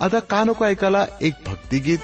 आता कानको ऐकाला एक भक्ति भक्तिगीत।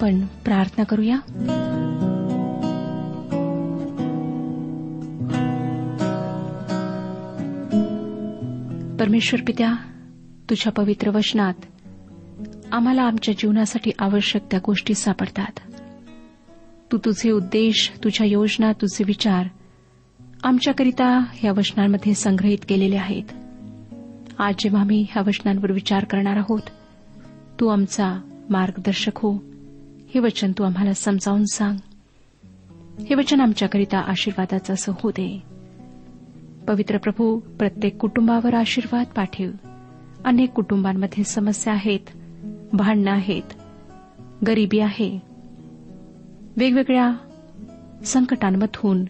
आपण प्रार्थना करूया. परमेश्वर पित्या तुझ्या पवित्र वचनात आम्हाला आमच्या जीवनासाठी आवश्यक त्या गोष्टी सापडतात. तू तुझे उद्देश तुझ्या योजना तुझे विचार आमच्याकरिता या वचनांमध्ये संग्रहित केलेले आहेत. आज जेव्हा आम्ही ह्या वचनांवर विचार करणार आहोत तू आमचा मार्गदर्शक हो. हे वचन तू आम्हाला समजावून सांग. हे वचन आमच्याकरिता आशीर्वादाचं असं होऊ दे. पवित्र प्रभू प्रत्येक कुटुंबावर आशीर्वाद पाठव. अनेक कुटुंबांमध्ये समस्या आहेत भांडणं आहेत गरिबी आहे. वेगवेगळ्या संकटांमधून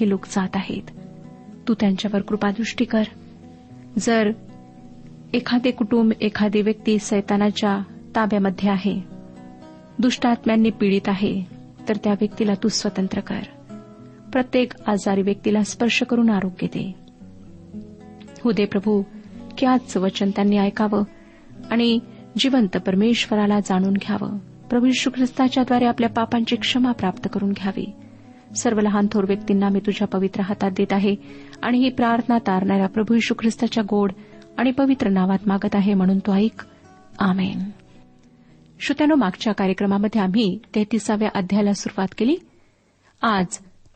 हे लोक जात आहेत. तू त्यांच्यावर कृपादृष्टी कर. जर एखादे कुटुंब एखादी व्यक्ती सैतानाच्या ताब्यामध्ये आहे दुष्टात्म्यांनी पीडित आहे तर त्या व्यक्तीला तू स्वतंत्र कर. प्रत्येक आजारी व्यक्तीला स्पर्श करून आरोग्य दे. हो दे प्रभू की आजचं वचन त्यांनी ऐकावं आणि जिवंत परमेश्वराला जाणून घ्यावं. प्रभू यशू ख्रिस्ताच्याद्वारे आपल्या पापांची क्षमा प्राप्त करून घ्यावी. सर्व लहान थोर व्यक्तींना मी तुझ्या पवित्र हातात देत आहे आणि ही प्रार्थना तारणाऱ्या प्रभू यशू ख्रिस्ताच्या गोड आणि पवित्र नावात मागत आहे म्हणून तो ऐक. आमेन. श्रोत्यानो मागच्या कार्यक्रमामध्ये आम्ही तेहतीसाव्या अध्यायाला सुरुवात केली. आज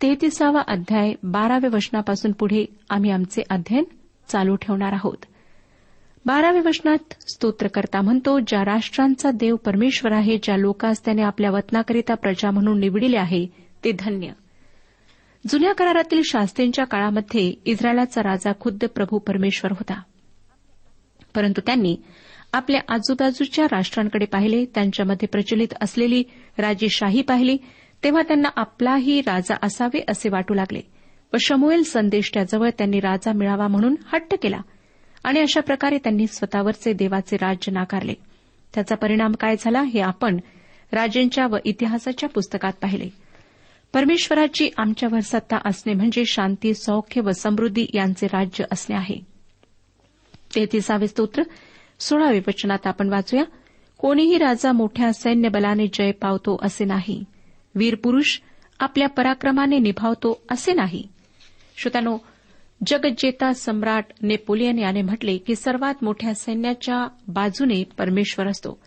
तेहतीसावा अध्याय बाराव्या वचनापासून पुढे आम्ही आमचे अध्ययन चालू ठेवणार आहोत. बाराव्या वचनात स्तोत्रकर्ता म्हणतो ज्या राष्ट्रांचा देव परमेश्वर आहे ज्या लोकांस त्याने आपल्या वतनाकरिता प्रजा म्हणून निवडिले आहे ते धन्य. जुन्या करारातील शास्त्रींच्या काळामध्ये इस्रायलाचा राजा खुद्द प्रभू परमेश्वर होता. परंतु त्यांनी आपल्या आजूबाजूच्या राष्ट्रांकडे पाहिले त्यांच्यामध्ये प्रचलित असलेली राजेशाही पाहिली तेव्हा त्यांना आपलाही राजा असावे असे वाटू लागले व शमुएल संदेष्ट्याजवळ त्यांनी राजा मिळावा म्हणून हट्ट केला आणि अशा प्रकारे त्यांनी स्वतःवरचे देवाचे राज्य नाकारले. त्याचा परिणाम काय झाला हे आपण राजेंच्या व इतिहासाच्या पुस्तकात पाहिले. परमेश्वराची आमच्यावर सत्ता असणे म्हणजे शांती सौख्य व समृद्धी यांचे राज्य असणे आहे. तेहतीसावे स्तोत्र सोळावे वचनात आपण वाचूया. कोणीही राजा मोठ्या सैन्यबलाने जय पावतो असे नाही. वीर पुरुष आपल्या पराक्रमाने निभावतो असे नाही. श्रोत्यानो जगज्जेता सम्राट नेपोलियन याने म्हटले की सर्वात मोठ्या सैन्याच्या बाजूने परमेश्वर असतो.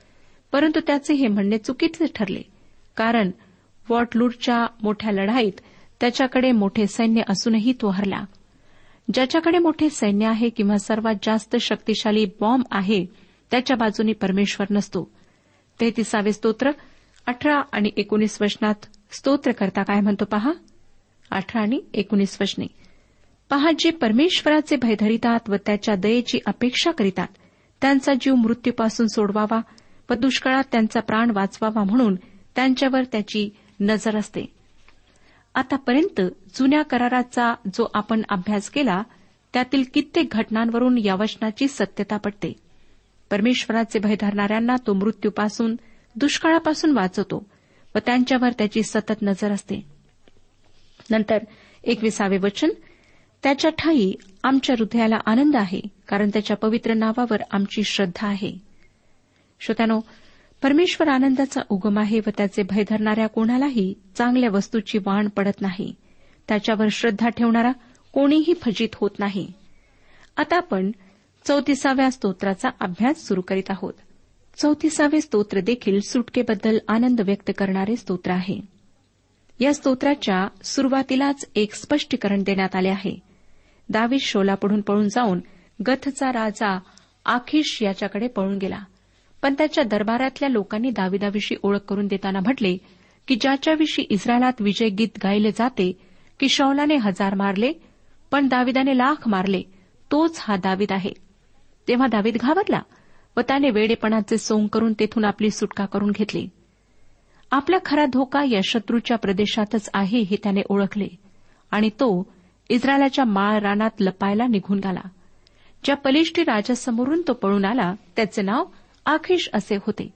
परंतु त्याचे हे म्हणणे चुकीचे ठरले. कारण वॉटलूडच्या मोठ्या लढाईत त्याच्याकडे मोठे सैन्य असूनही तो हरला. ज्याच्याकडे मोठे सैन्य आहे किंवा सर्वात जास्त शक्तिशाली बॉम्ब आहे त्याच्या बाजूने परमेश्वर नसतो. तेहतीसावे स्तोत्र अठरा आणि एकोणीस वचनात स्तोत्र करता काय म्हणतो पहा? अठरा आणि एकोणीस वचने. पहा जे परमेश्वराचे भय धरितात व त्याच्या दयेची अपेक्षा करीतात त्यांचा जीव मृत्यूपासून सोडवावा व दुष्काळात त्यांचा प्राण वाचवावा म्हणून त्यांच्यावर त्याची नजर असते. आतापर्यंत जुन्या कराराचा जो आपण अभ्यास केला त्यातील कित्येक घटनांवरून या वचनाची सत्यता पडते परमेश्वराचे भय धरणाऱ्यांना तो मृत्यूपासून दुष्काळापासून वाचवतो व त्यांच्यावर त्याची सतत नजर असते. नंतर एकविसावे वचन त्याच्या ठाई आमच्या हृदयाला आनंद आहे कारण त्याच्या पवित्र नावावर आमची श्रद्धा आहे. श्रोत्यानो परमेश्वर आनंदाचा उगम आहे व त्याचे भय धरणाऱ्या कोणालाही चांगल्या वस्तूची वाण पडत नाही. त्याच्यावर श्रद्धा ठेवणारा कोणीही फजित होत नाही. आता आपण चौतीसाव्या स्तोत्राचा अभ्यास सुरू करीत आहोत. चौतीसावे स्तोत्र देखील सुटकेबद्दल आनंद व्यक्त करणारे स्तोत्र आहे. या स्तोत्राच्या सुरुवातीलाच एक स्पष्टीकरण देण्यात आले आहे. दावीद शोलापुढून पळून जाऊन गथचा राजा आखिश याच्याकडे पळून गेला. पण त्याच्या दरबारातल्या लोकांनी दाविदाविषयी ओळख करून देताना म्हटले की ज्याच्याविषयी इस्रायलात विजय गीत गायले जाते की शौलाने हजार मारले पण दाविदाने लाख मारले तोच हा दावीद आहे. तेव्हा दावीद घाबरला व त्याने वेडेपणाचे सोंग करून तेथून आपली सुटका करून घेतली. आपला खरा धोका या शत्रूच्या प्रदेशातच आहे हे त्याने ओळखले आणि तो इस्रायलाच्या माळ रानात लपायला निघून गेला. ज्या पलिष्टी राजासमोरून तो पळून आला त्याचे नाव आखिश असे होते.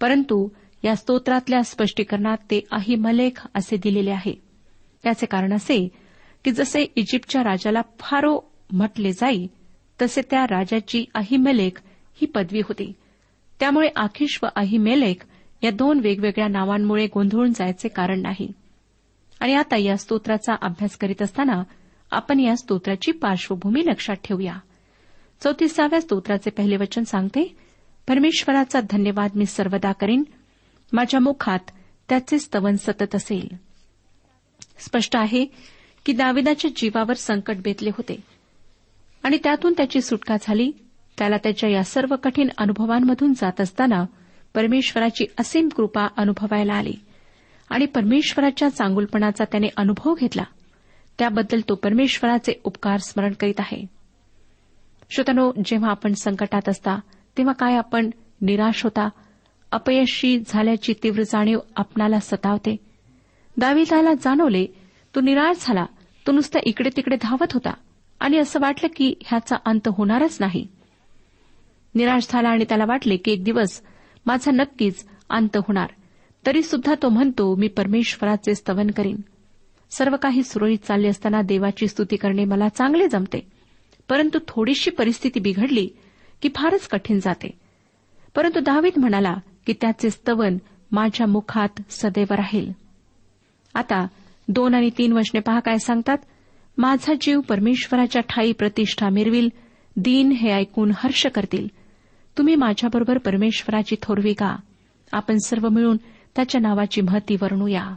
परंतु या स्तोत्रातल्या स्पष्टीकरणात ते अहिमलेख असे दिलेले आहे. याचे कारण असे की जसे इजिप्तच्या राजाला फारो म्हटले जाई तसे त्या राजाची अहिमेलेख ही पदवी होती. त्यामुळे आखिश व अहिमेलेख या दोन वेगवेगळ्या नावांमुळे गोंधळून जायचे कारण नाही. आणि आता या स्तोत्राचा अभ्यास करीत असताना आपण या स्तोत्राची पार्श्वभूमी लक्षात ठेवूया. चौतीसाव्या स्तोत्राचे पहिले वचन सांगते परमेश्वराचा धन्यवाद मी सर्वदा करीन. माझ्या मुखात त्याचे स्तवन सतत असेल. स्पष्ट आहे की दाविदाच्या जीवावर संकट बेतले होते. आणि त्यातून त्याची सुटका झाली. त्याला त्याच्या या सर्व कठीण अनुभवांमधून जात असताना परमेश्वराची असीम कृपा अनुभवायला आली. आणि परमेश्वराच्या चांगुलपणाचा त्याने अनुभव घेतला. त्याबद्दल तो परमेश्वराचे उपकार स्मरण करीत आहे. श्रोतनो जेव्हा आपण संकटात असता तेव्हा काय आपण निराश होता? अपयशी झाल्याची तीव्र जाणीव आपणाला सतावते. दाविदाला जाणवले तो निराश झाला. तो नुसता इकडे तिकडे धावत होता. आणि असं वाटलं की ह्याचा अंत होणारच नाही. निराश झाला आणि त्याला वाटले की एक दिवस माझा नक्कीच अंत होणार. तरी सुद्धा तो म्हणतो मी परमेश्वराचे स्तवन करीन. सर्व काही सुरळीत चालले असताना देवाची स्तुती करणे मला चांगले जमते. परंतु थोडीशी परिस्थिती बिघडली की फारच कठीण जाते. परंतु दावीद म्हणाला की त्याचे स्तवन माझ्या मुखात सदैव राहील. आता दोन आणि तीन वचने पहा काय सांगतात. माझा जीव परमेश्वराच्या ठाई प्रतिष्ठा मिरविल दीन हे ऐकून हर्ष करतील. तुम्ही माझ्याबरोबर परमेश्वराची थोरवी का आपण सर्व मिळून त्याच्या नावाची महती वर्णूया.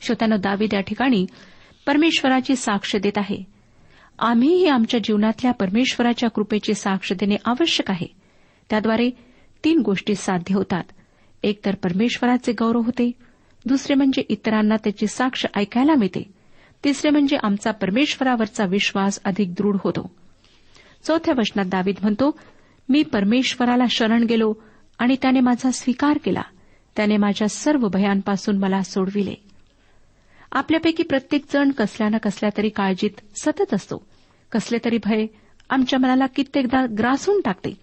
श्रोत्यानं दावीद या ठिकाणी परमेश्वराची साक्ष देत आहे. आम्हीही आमच्या जीवनातल्या परमेश्वराच्या कृपेची साक्ष देणे आवश्यक आहे. त्याद्वारे तीन गोष्टी साध्य होतात. एक तर परमेश्वराचे गौरव होते. दुसरे म्हणजे इतरांना त्याची साक्ष ऐकायला मिळते. तिसरे म्हणजे आमचा परमेश्वरावरचा विश्वास अधिक दृढ होतो. चौथ्या वचनात दावीद म्हणतो मी परमेश्वराला शरण गेलो आणि त्याने माझा स्वीकार केला. त्याने माझ्या सर्व भयांपासून मला सोडविले. आपल्यापैकी प्रत्येक जण कसल्या ना कसल्या तरी काळजीत सतत असतो. कसले तरी भय आमच्या मनाला कित्येकदा ग्रासून टाकते.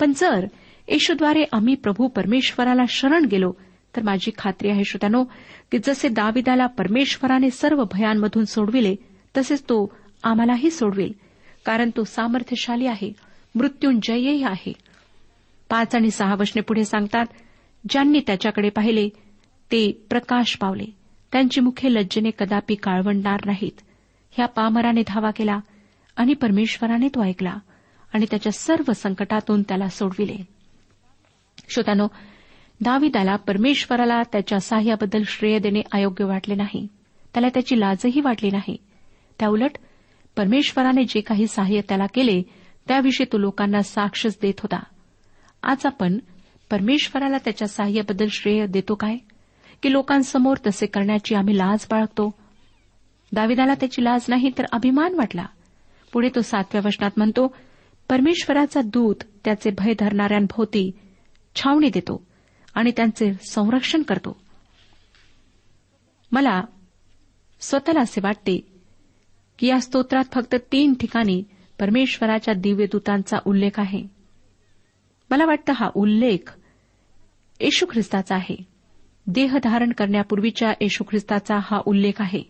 पण जर येशूद्वारे आम्ही प्रभू परमेश्वराला शरण गेलो तर माझी खात्री आहे श्रोत्यानो की जसे दाविदाला परमेश्वराने सर्व भयांमधून सोडविले तसेच तो आम्हालाही सोडवेल कारण तो सामर्थ्यशाली आहे मृत्युंजयही आहे. पाच आणि सहा वशने पुढे सांगतात ज्यांनी त्याच्याकडे पाहिले ते प्रकाश पावले. त्यांची मुखे लज्जेने कदापि काळवंडणार नाहीत. ह्या पामराने धावा केला आणि परमेश्वराने तो ऐकला आणि त्याच्या सर्व संकटातून त्याला सोडविले. श्रोतानो दाविदाला परमेश्वराला त्याच्या साह्याबद्दल श्रेय देणे अयोग्य वाटले नाही. त्याला त्याची लाजही वाटली नाही. त्याउलट परमेश्वराने जे काही सहाय्य त्याला केले त्याविषयी तो लोकांना साक्षच देत होता. आज आपण परमेश्वराला त्याच्या सहाय्याबद्दल श्रेय देतो काय? की लोकांसमोर तसे करण्याची आम्ही लाज बाळगतो. दाविदाला त्याची लाज नाही तर अभिमान वाटला. पुढे तो सातव्या वचनात म्हणतो परमेश्वराचा दूत त्याचे भय धरणाऱ्यांभोवती छावणी देतो आणि त्यांचे संरक्षण करतो. मला स्वतःला असे वाटते की या स्तोत्रात फक्त तीन ठिकाणी परमेश्वराच्या दिव्यदूतांचा उल्लेख आहे. मला वाटतं हा उल्लेख येशू ख्रिस्ताचा आहे. देह धारण करण्यापूर्वीच्या येशू ख्रिस्ताचा हा उल्लेख आहे.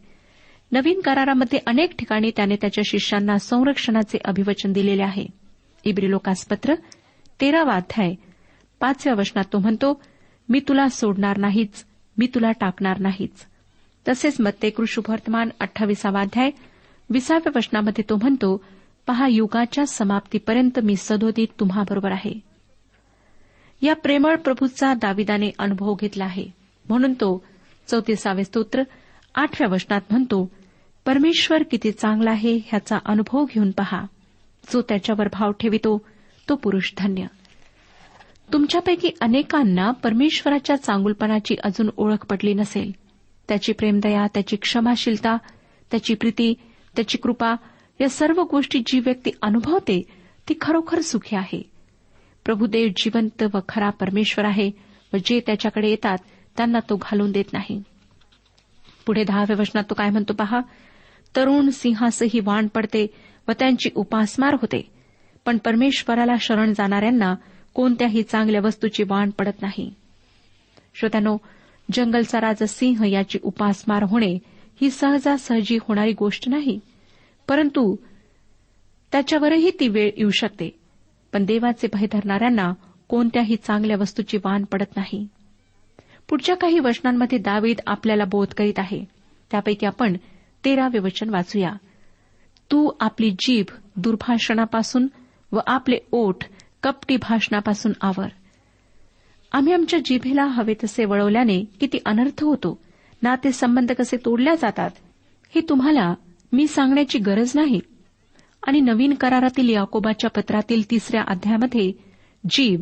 नवीन करारामध्ये अनेक ठिकाणी त्याने त्याच्या शिष्यांना संरक्षणाचे अभिवचन दिलेले आहे. इब्रिलोकासपत्र तेरावा अध्याय पाचव्या वचनात तो म्हणतो मी तुला सोडणार नाहीच मी तुला टाकणार नाहीच. तसेच मत्ते कृषुभवर्तमान अठ्ठावीसावा अध्याय विसाव्या वचनामध्ये तो म्हणतो पहा युगाच्या समाप्तीपर्यंत मी सदोदित तुम्हाबरोबर आहे. या प्रेमळ प्रभूचा दाविदाने अनुभव घेतला आहे. म्हणून तो चौतीसावे स्तोत्र आठव्या वचनात म्हणतो परमेश्वर किती चांगला आहे ह्याचा अनुभव घेऊन पहा. जो त्याच्यावर भाव ठेवितो तो पुरुष धन्य. तुमच्यापैकी अनेकांना परमेश्वराच्या चांगुलपणाची अजून ओळख पडली नसेल. त्याची प्रेमदया त्याची क्षमाशीलता त्याची प्रीती त्याची कृपा या सर्व गोष्टी जी व्यक्ती अनुभवते ती खरोखर सुखी आहे. प्रभुदेव जिवंत व खरा परमेश्वर आहे व जे त्याच्याकडे येतात त्यांना तो घालून देत नाही. पुढे दहाव्या वचनात तो काय म्हणतो पहा? तरुण सिंहासही वाण पडते व त्यांची उपासमार होते. पण परमेश्वराला शरण जाणाऱ्यांना कोणत्याही चांगल्या वस्तूची वाण पडत नाही. श्रोत्यानो जंगलचा राजा सिंह याची उपासमार होणे ही सहजासहजी होणारी गोष्ट नाही. परंतु त्याच्यावरही ती वेळ येऊ शकते. पण देवाचे भय धरणाऱ्यांना कोणत्याही चांगल्या वस्तूची वाण पडत नाही. पुढच्या काही वचनांमध्ये दावीद आपल्याला बोध करीत आहे. त्यापैकी आपण तेरावे वचन वाचूया. तू आपली जीभ दुर्भाषणापासून व आपले ओठ कपटी भाषणापासून आवर. आम्ही आमच्या जिभेला हवे तसे वळवल्याने किती अनर्थ होतो. नाते संबंध कसे तोडल्या जातात हे तुम्हाला मी सांगण्याची गरज नाही. आणि नवीन करारातील याकोबाच्या पत्रातील तिसऱ्या अध्यायामध्ये जीभ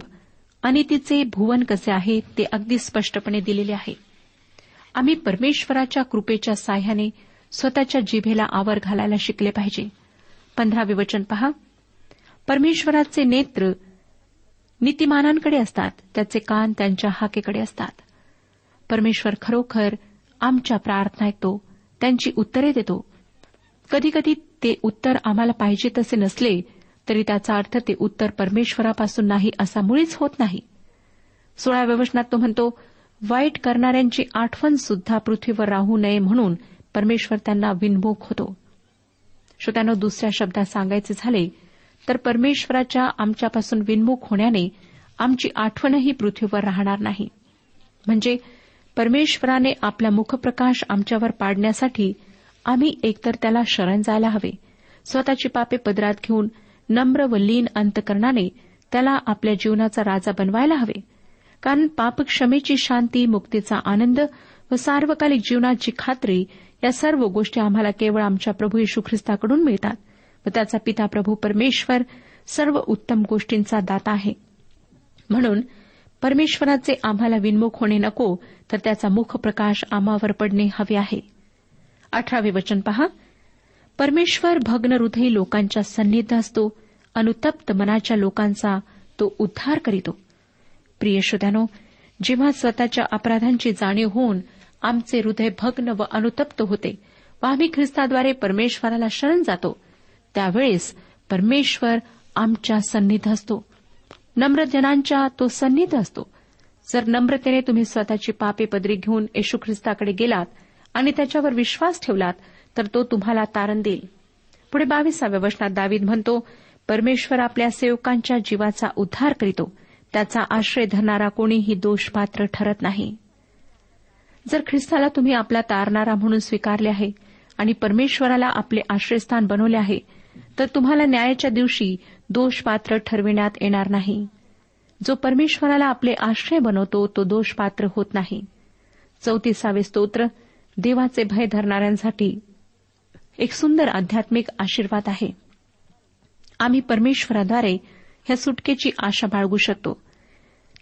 आणि तिचे भुवन कसे आहे ते अगदी स्पष्टपणे दिलेले आहे. आम्ही परमेश्वराच्या कृपेच्या साह्याने स्वतःच्या जिभेला आवर घालायला शिकले पाहिजे. पंधरावे वचन पहा. परमेश्वराचे नेत्र नीतिमानांकडे असतात त्याचे कान त्यांच्या हाकेकडे असतात. परमेश्वर खरोखर आमच्या प्रार्थना ऐकतो त्यांची उत्तरे देतो. कधीकधी ते उत्तर आम्हाला पाहिजे तसे नसले तरी त्याचा अर्थ ते उत्तर परमेश्वरापासून नाही असा मुळीच होत नाही. सोळाव्या वचनात तो म्हणतो वाईट करणाऱ्यांची आठवण सुद्धा पृथ्वीवर राहू नये म्हणून परमेश्वर त्यांना विनमुख होतो. श्रोत्यानं दुसऱ्या शब्दात सांगायचे झाले तर परमेश्वराच्या आमच्यापासून विनमुख होण्याने आमची आठवणही पृथ्वीवर राहणार नाही. म्हणजे परमेश्वराने आपला मुखप्रकाश आमच्यावर पाडण्यासाठी आम्ही एकतर त्याला शरण जायला हवे स्वतःची पापे पदरात घेऊन नम्र व लीन अंतकरणाने त्याला आपल्या जीवनाचा राजा बनवायला हवे. कारण पापक्षमेची शांती मुक्तीचा आनंद व सार्वकालिक जीवनाची खात्री या सर्व गोष्टी आम्हाला केवळ आमच्या प्रभू येशू ख्रिस्ताकडून मिळतात व त्याचा पिता प्रभू परमेश्वर सर्व उत्तम गोष्टींचा दाता आहे. म्हणून परमेश्वराचे आम्हाला विनमुख होणे नको तर त्याचा मुख प्रकाश आम्हावर पडणे हवे आहे. अठरावे वचन पहा. परमेश्वर भग्न हृदय लोकांच्या सन्निध असतो अनुतप्त मनाच्या लोकांचा तो उद्धार करीतो. प्रिय श्रोत्यानो जेव्हा स्वतःच्या अपराधांची जाणीव होऊन आमचे हृदय भग्न व अनुतप्त होते व आम्ही ख्रिस्ताद्वारे परमेश्वराला शरण जातो त्यावेळेस परमेश्वर आमच्या सन्निध असतो. नम्रजनांच्या तो सन्निध असतो. जर नम्रतेने तुम्ही स्वतःची पापे पदरी घेऊन येशू ख्रिस्ताकडे गेलात आणि त्याच्यावर विश्वास ठेवलात तर तो तुम्हाला तारण देईल. पुढे बावीसाव्या वचनात दावीद म्हणतो परमेश्वर आपल्या सेवकांच्या जीवाचा उद्धार करीतो. त्याचा आश्रय धरणारा कोणीही दोषपात्र ठरत नाही. जर ख्रिस्ताला तुम्ही आपला तारणारा म्हणून स्वीकारले आहे आणि परमेश्वराला आपले आश्रयस्थान बनवले आहे तर तुम्हाला न्यायाच्या दिवशी दोषपात्र ठरविण्यात येणार नाही. जो परमेश्वराला आपले आश्रय बनवतो तो दोषपात्र होत नाही. चौतीसावे स्तोत्र देवाचे भय धरणाऱ्यांसाठी एक सुंदर आध्यात्मिक आशीर्वाद आहे. आम्ही परमेश्वराद्वारे ह्या सुटकेची आशा बाळगू शकतो.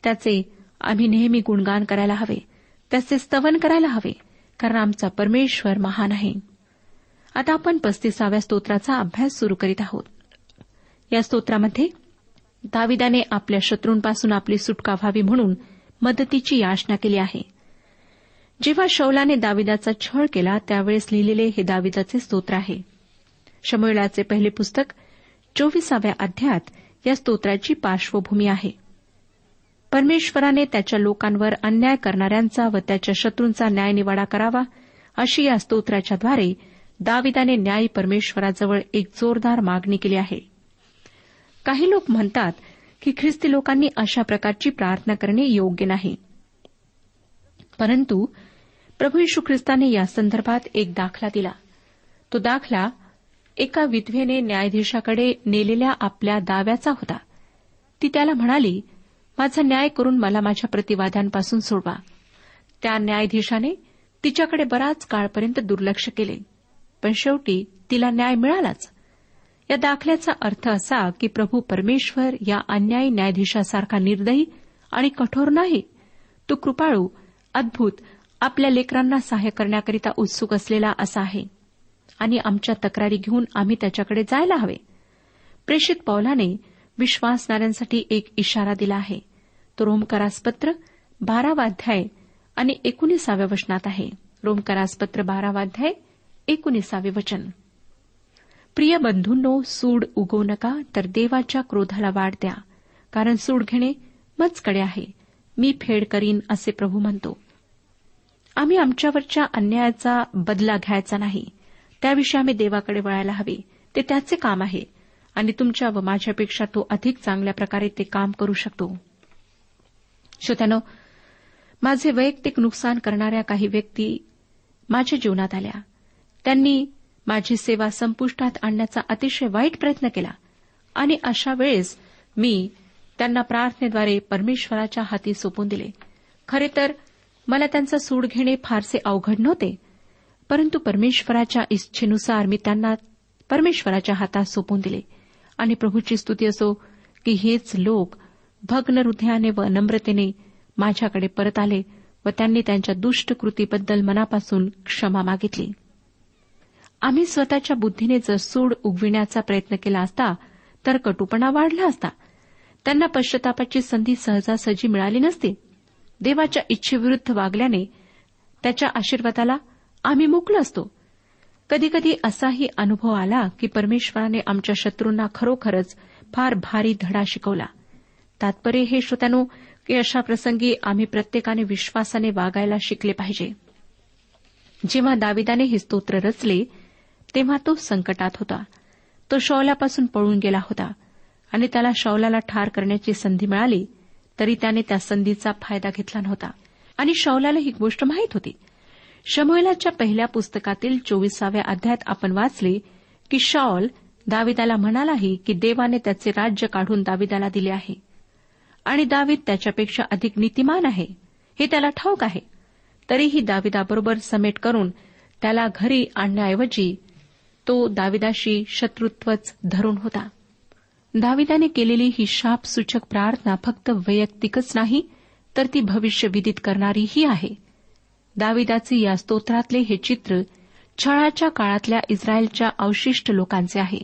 त्याचे आम्ही नेहमी गुणगान करायला हवे. त्याचे स्तवन करायला हवे कारण आमचा परमेश्वर महान आहे. आता आपण पस्तीसाव्या स्तोत्राचा अभ्यास सुरू करीत आहोत. या स्तोत्रामध्ये दाविदाने आपल्या शत्रूंपासून आपली सुटका व्हावी म्हणून मदतीची याचना केली आहे. जेव्हा शौलाने दाविदाचा छळ केला त्यावेळेस लिहिलेले हे दाविदाचे स्तोत्र आहे. शमोलाचे पहिले पुस्तक चोवीसाव्या अध्यायात या स्तोत्राची पार्श्वभूमी आहे. परमेश्वराने त्याच्या लोकांवर अन्याय करणाऱ्यांचा व त्याच्या शत्रूंचा न्यायनिवाडा करावा अशी या स्तोत्राच्याद्वारे दाविदाने न्यायी परमेश्वराजवळ एक जोरदार मागणी केली आहे. काही लोक म्हणतात की ख्रिस्ती लोकांनी अशा प्रकारची प्रार्थना करणे योग्य नाही. परंतु प्रभू यशू ख्रिस्ताने या संदर्भात एक दाखला दिला. तो दाखला एका विधवेने न्यायाधीशाकडे नेलेल्या आपल्या दाव्याचा होता. ती त्याला म्हणाली माझा न्याय करून मला माझ्या प्रतिवाद्यांपासून सोडवा. त्या न्यायाधीशाने तिच्याकडे बराच काळपर्यंत दुर्लक्ष केले. पण शेवटी तिला न्याय मिळालाच. या दाखल्याचा अर्थ असा की प्रभू परमेश्वर या अन्यायी न्यायाधीशासारखा निर्दयी आणि कठोर नाही. तो कृपाळू अद्भुत आपल्या लेकरांना सहाय्य करण्याकरिता उत्सुक असलेला असा आहे. आणि आमच्या तक्रारी घेऊन आम्ही त्याच्याकडे जायला हवे. प्रेषित पौलाने विश्वासणाऱ्यांसाठी एक इशारा दिला आहे. तो रोमकरासपत्र बारावाध्याय आणि एकोणीसाव्या वचनात आहे. रोमकरासपत्र बारावाध्याय एकोणीसावे वचन. प्रिय बंधूंनो सूड उगवू नका तर देवाच्या क्रोधाला वाढ द्या. कारण सूड घेणे मजकडे आहे. मी फेड करीन असे प्रभू म्हणतो. आम्ही आमच्यावरच्या अन्यायाचा बदला घ्यायचा नाही. त्याविषयी आम्ही देवाकडे वळायला हवे. ते त्याचे काम आहे. आणि तुमच्या व माझ्यापेक्षा तो अधिक चांगल्या प्रकारे ते काम करू शकतो. श्रोत्यानो माझे वैयक्तिक नुकसान करणाऱ्या काही व्यक्ती माझ्या जीवनात आल्या. त्यांनी माझी सेवा संपुष्टात आणण्याचा अतिशय वाईट प्रयत्न केला. आणि अशा वेळेस मी त्यांना प्रार्थनेद्वारे परमेश्वराच्या हाती सोपून दिले. खरे तर मला त्यांचा सूड घेणे फारसे अवघड नव्हते. परंतु परमेश्वराच्या इच्छेनुसार मी त्यांना परमेश्वराच्या हातात सोपून दिले. आणि प्रभूची स्तुती असो की हेच लोक भग्न हृदयाने व नम्रतेने माझ्याकडे परत आले व त्यांनी त्यांच्या दुष्ट कृतीबद्दल मनापासून क्षमा मागितली. आम्ही स्वतःच्या बुद्धीने जर सूड उगविण्याचा प्रयत्न केला असता तर कटुपणा वाढला असता. त्यांना पश्चातापाची संधी सहजासहजी मिळाली नसती. देवाच्या इच्छेविरुद्ध वागल्याने त्याच्या आशीर्वादाला आम्ही मुकलो असतो. कधीकधी असाही अनुभव आला की परमेश्वराने आमच्या शत्रूंना खरोखरच फार भारी धडा शिकवला. तात्पर्य हे श्रोत्यानो की अशा प्रसंगी आम्ही प्रत्येकाने विश्वासाने वागायला शिकले पाहिजे. जेव्हा दाविदाने हे स्तोत्र रचले तेव्हा तो संकटात होता. तो शौलापासून पळून गेला होता आणि त्याला शौलाला ठार करण्याची संधी मिळाली तरी त्याने त्या संधीचा फायदा घेतला नव्हता. आणि शौलाला ही गोष्ट माहीत होती. शमुएलाच्या पहिल्या पुस्तकातील चोवीसाव्या अध्यायात आपण वाचले की शॉल दाविदाला म्हणालाही की देवाने त्याचे राज्य काढून दाविदाला दिले आहे. आणि दावीद त्याच्यापेक्षा अधिक नीतिमान आहे. हे त्याला ठाऊक आहे. तरीही दाविदाबरोबर समेट करून त्याला घरी आणण्याऐवजी तो दाविदाशी शत्रुत्वच धरून होता. दाविदाने केलेली ही शापसूचक प्रार्थना फक्त वैयक्तिकच नाही तर ती भविष्य विदित करणारीही आहे. दाविदाचे या स्तोत्रातले हे चित्र छळाच्या काळातल्या इस्रायलच्या अवशिष्ट लोकांचे आहे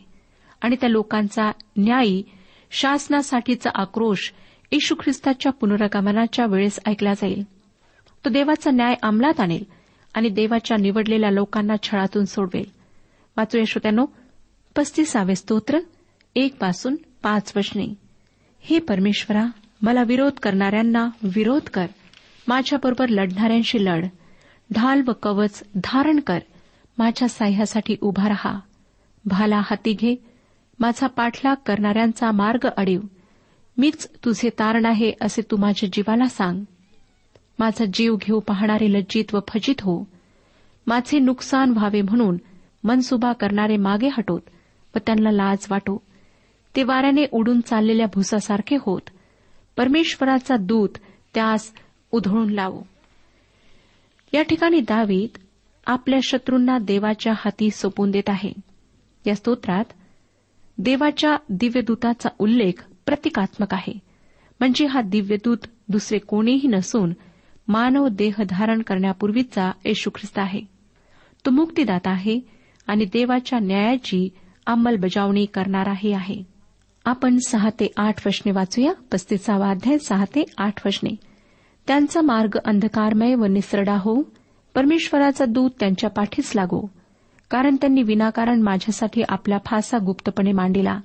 आणि त्या लोकांचा न्यायी शासनासाठीचा आक्रोश येशू ख्रिस्ताच्या पुनरागमनाच्या वेळेस ऐकला जाईल. तो देवाचा न्याय अंमलात आणेल आणि देवाच्या निवडलेल्या लोकांना छळातून सोडवेल. वाचूया श्रोत्यानो पस्तीसावे स्तोत्र. एक पासून पाच वचने हे परमेश्वरा मला विरोध करणाऱ्यांना विरोध कर. माझ्याबरोबर लढणाऱ्यांशी लढ. ढाल व कवच धारण कर. माझ्या साह्यासाठी उभा रहा. भाला हाती घे. माझा पाठलाग करणाऱ्यांचा मार्ग अडीव. मीच तुझे तारण आहे असे तू माझ्या जीवाला सांग. माझा जीव घेऊ पाहणारे लज्जित व फजित हो. माझे नुकसान व्हावे म्हणून मनसुबा करणारे मागे हटोत व त्यांना लाज वाटो. ते वाऱ्याने उडून चाललेल्या भुसासारखे होत. परमेश्वराचा दूत त्यास उधळून लावो. या ठिकाणी दावीद आपल्या शत्रूंना देवाच्या हाती सोपून देत आहे. या स्तोत्रात देवाच्या दिव्यदूताचा उल्लेख प्रतिकात्मक आहे. म्हणजे हा दिव्यदूत दुसरे कोणीही नसून मानव देह धारण करण्यापूर्वीचा येशू ख्रिस्त आहे. तो मुक्तीदाता आहे आणि देवाच्या न्यायाची अंमलबजावणी करणाराही आहे. आपण सहा ते आठ वशने वाचूया. पस्तीसावा अध्याय सहा ते आठ वशने त्यांचा मार्ग अंधकारमय व निसरडा होऊ. परमेश्वराचा दूत त्यांच्या पाठीस लागो. कारण त्यांनी विनाकारण माझ्यासाठी आपला फासा गुप्तपणे मांडिला.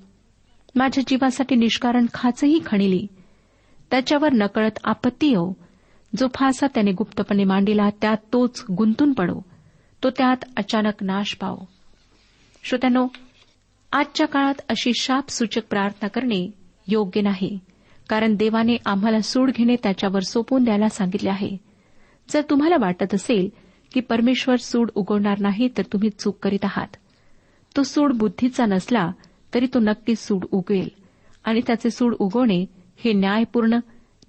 माझ्या जीवासाठी निष्कारण खाचही खणिली. त्याच्यावर नकळत आपत्ती येऊ. जो फासा त्याने गुप्तपणे मांडिला त्यात तोच गुंतून पडो. तो त्यात अचानक नाश पावो. श्रोत्यानो आजच्या काळात अशी शापसूचक प्रार्थना करणे योग्य नाही. कारण देवाने आम्हाला सूड घेणे त्याच्यावर सोपून द्यायला सांगितले आहे. जर तुम्हाला वाटत असेल की परमेश्वर सूड उगवणार नाही तर तुम्ही चूक करीत आहात. तो सूड बुद्धीचा नसला तरी तो नक्कीच सूड उगवेल. आणि त्याचे सूड उगवणे हे न्यायपूर्ण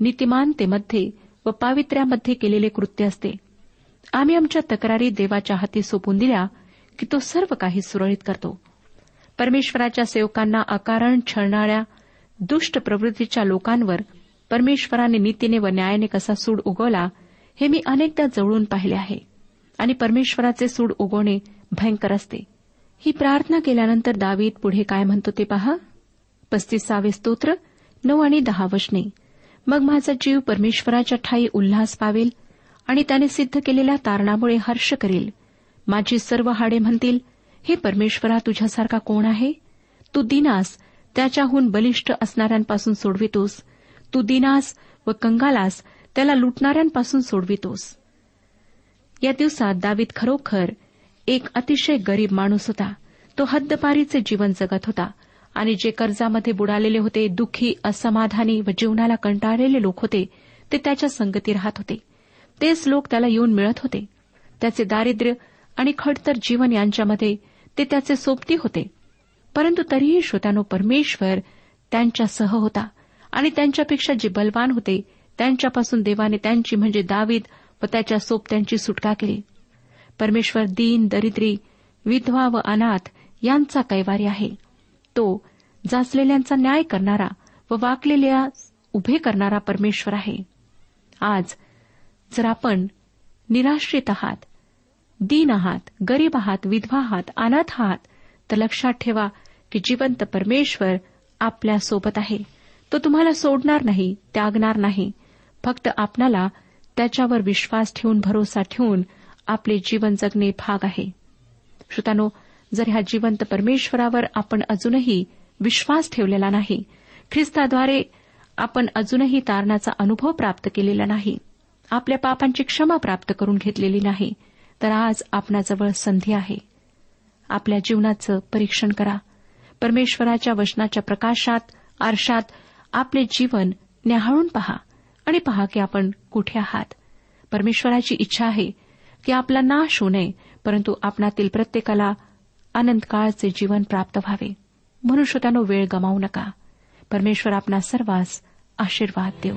नीतिमानतेमध्ये व पावित्र्यामध्ये केलेले कृत्य असते. आम्ही आमच्या तक्रारी देवाच्या हाती सोपून दिल्या की तो सर्व काही सुरळीत करतो. परमेश्वराच्या सेवकांना अकारण छळणाऱ्या दुष्ट प्रवृत्तीच्या लोकांवर परमेश्वराने नीतीने व न्यायाने कसा सूड उगवला हे मी अनेकदा जवळून पाहिले आहे. आणि परमेश्वराचे सूड उगवणे भयंकर असते. ही प्रार्थना केल्यानंतर दावीद पुढे काय म्हणतो ते पहा? पस्तीसावे स्तोत्र नऊ आणि दहा वचने. मग माझा जीव परमेश्वराच्या ठाई उल्हास पावेल आणि त्याने सिद्ध केलेल्या तारणामुळे हर्ष करेल. माझी सर्व हाडे म्हणतील हे परमेश्वरा तुझ्यासारखा कोण आहे? तू दिनास त्याच्याहून बलिष्ठ असणाऱ्यांपासून सोडवितोस. तू दिनास व कंगालास त्याला लुटणाऱ्यांपासून सोडवितोस. या दिवसात दावीद खरोखर एक अतिशय गरीब माणूस होता. तो हद्दपारीचे जीवन जगत होता आणि जे कर्जामध्ये बुडालेले होते दुःखी असमाधानी व जीवनाला कंटाळलेले लोक होते ते त्याच्या संगती राहत होते. तेच लोक त्याला येऊन मिळत होते. त्याचे दारिद्र्य आणि खडतर जीवन यांच्यामध्ये ते त्याचे सोबती होते. परंतु तरीही श्रोत्यानो परमेश्वर त्यांच्यासह होता आणि त्यांच्यापेक्षा जे बलवान होते त्यांच्यापासून देवाने त्यांची म्हणजे दावीद व त्याच्या सोबत्यांची सुटका केली. परमेश्वर दीन दरिद्री विधवा व अनाथ यांचा कैवारी आहे. तो जाचलेल्यांचा न्याय करणारा व वाकलेल्या उभे करणारा परमेश्वर आहे. आज जर आपण निराश्रित आहात दीन आहात गरीब आहात विधवा आहात अनाथ आहात तर लक्षात ठेवा की जिवंत परमेश्वर आपल्यासोबत आहे. तो तुम्हाला सोडणार नाही त्यागणार नाही. फक्त आपणाला त्याच्यावर विश्वास ठेवून भरोसा ठेवून आपले जीवन जगणे भाग आहे. श्रोतानो जर ह्या जिवंत परमेश्वरावर आपण अजूनही विश्वास ठेवलेला नाही ख्रिस्ताद्वारे आपण अजूनही तारणाचा अनुभव प्राप्त केलेला नाही आपल्या पापांची क्षमा प्राप्त करून घेतलेली नाही तर आज आपणाजवळ संधी आहे. आपल्या जीवनाचं परीक्षण करा. परमेश्वराच्या वचनाच्या प्रकाशात आरशात आपले जीवन न्याहाळून पहा आणि पहा की आपण कुठे आहात. परमेश्वराची इच्छा आहे की आपला नाश होऊ नये परंतु आपणातील प्रत्येकाला अनंतकाळचे जीवन प्राप्त व्हावे. म्हणून श्रोत्यानो वेळ गमावू नका. परमेश्वर आपणा सर्वांस आशीर्वाद देऊ.